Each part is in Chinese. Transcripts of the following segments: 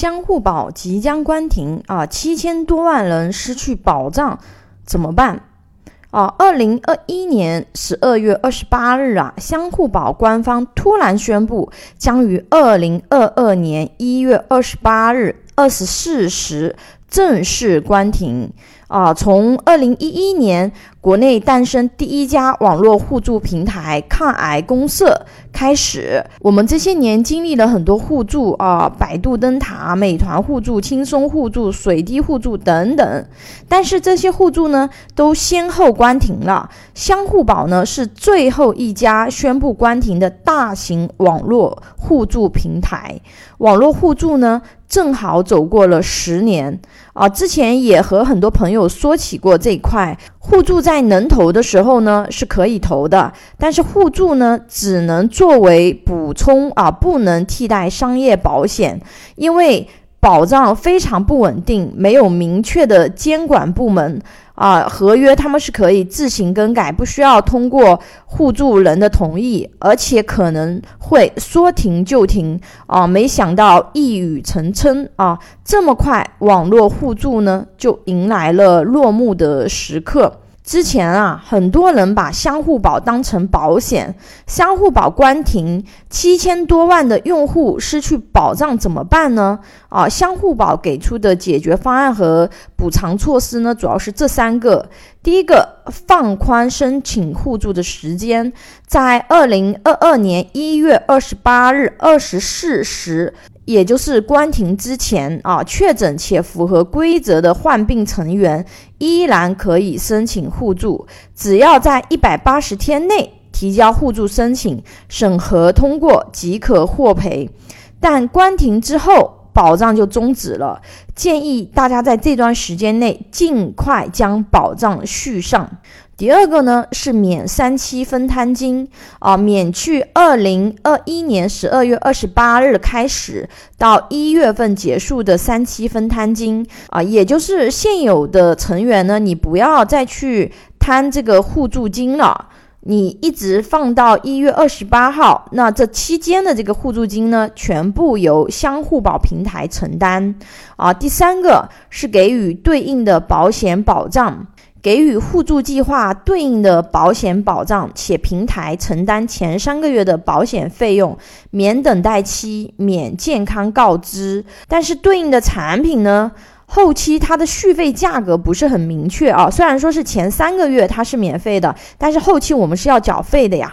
相互保即将关停啊，七千多万人失去保障，怎么办？啊，二零二一年十二月二十八日啊，相互保官方突然宣布，将于二零二二年一月二十八日二十四时正式关停。啊，从二零一一年国内诞生第一家网络互助平台抗癌公社开始，我们这些年经历了很多互助啊，百度灯塔、美团互助、轻松互助、水滴互助等等，但是这些互助呢，都先后关停了。相互保呢，是最后一家宣布关停的大型网络互助平台。网络互助呢？正好走过了十年啊！之前也和很多朋友说起过这一块互助，在能投的时候呢是可以投的，但是互助呢只能作为补充啊，不能替代商业保险，因为保障非常不稳定，没有明确的监管部门。啊，合约他们是可以自行更改，不需要通过互助人的同意，而且可能会说停就停啊！没想到一语成谶啊，这么快，网络互助呢就迎来了落幕的时刻。之前啊，很多人把相互保当成保险，相互保关停，七千多万的用户失去保障怎么办呢？啊，相互保给出的解决方案和补偿措施呢，主要是这三个。第一个，放宽申请互助的时间，在二零二二年一月二十八日二十四时。也就是关停之前啊，确诊且符合规则的患病成员依然可以申请互助，只要在一百八十天内提交互助申请，审核通过即可获赔。但关停之后，保障就终止了。建议大家在这段时间内尽快将保障续上。第二个呢是免三期分摊金啊，免去二零二一年十二月二十八日开始到一月份结束的三期分摊金啊，也就是现有的成员呢，你不要再去摊这个互助金了，你一直放到一月二十八号，那这期间的这个互助金呢，全部由相互保平台承担啊。第三个是给予对应的保险保障。给予互助计划对应的保险保障，且平台承担前三个月的保险费用，免等待期，免健康告知。但是对应的产品呢，后期它的续费价格不是很明确啊。虽然说是前三个月它是免费的，但是后期我们是要缴费的呀。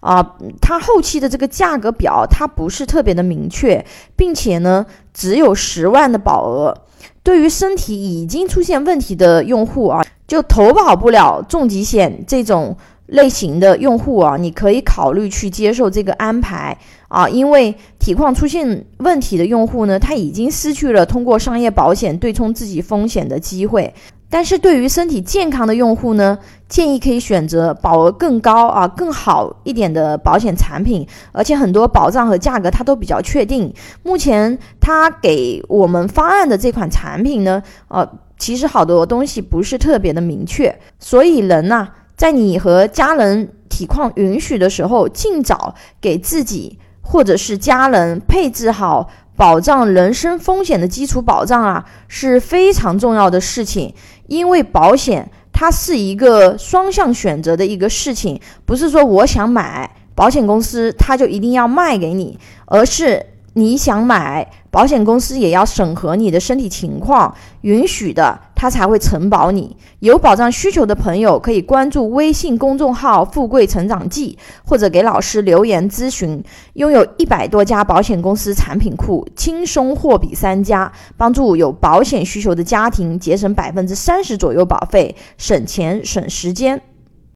啊，它后期的这个价格表它不是特别的明确，并且呢，只有十万的保额。对于身体已经出现问题的用户啊。就投保不了重疾险这种类型的用户啊，你可以考虑去接受这个安排啊，因为体况出现问题的用户呢，他已经失去了通过商业保险对冲自己风险的机会。但是对于身体健康的用户呢，建议可以选择保额更高啊、更好一点的保险产品，而且很多保障和价格它都比较确定。目前他给我们方案的这款产品呢，呃。其实好多东西不是特别的明确，所以人呐，在你和家人体况允许的时候，尽早给自己或者是家人配置好保障人身风险的基础保障啊，是非常重要的事情。因为保险它是一个双向选择的一个事情，不是说我想买保险公司，它就一定要卖给你，而是。你想买保险公司也要审核你的身体情况，允许的他才会承保你。有保障需求的朋友可以关注微信公众号“富贵成长记”，或者给老师留言咨询。拥有一百多家保险公司产品库，轻松货比三家，帮助有保险需求的家庭节省百分之三十左右保费，省钱省时间。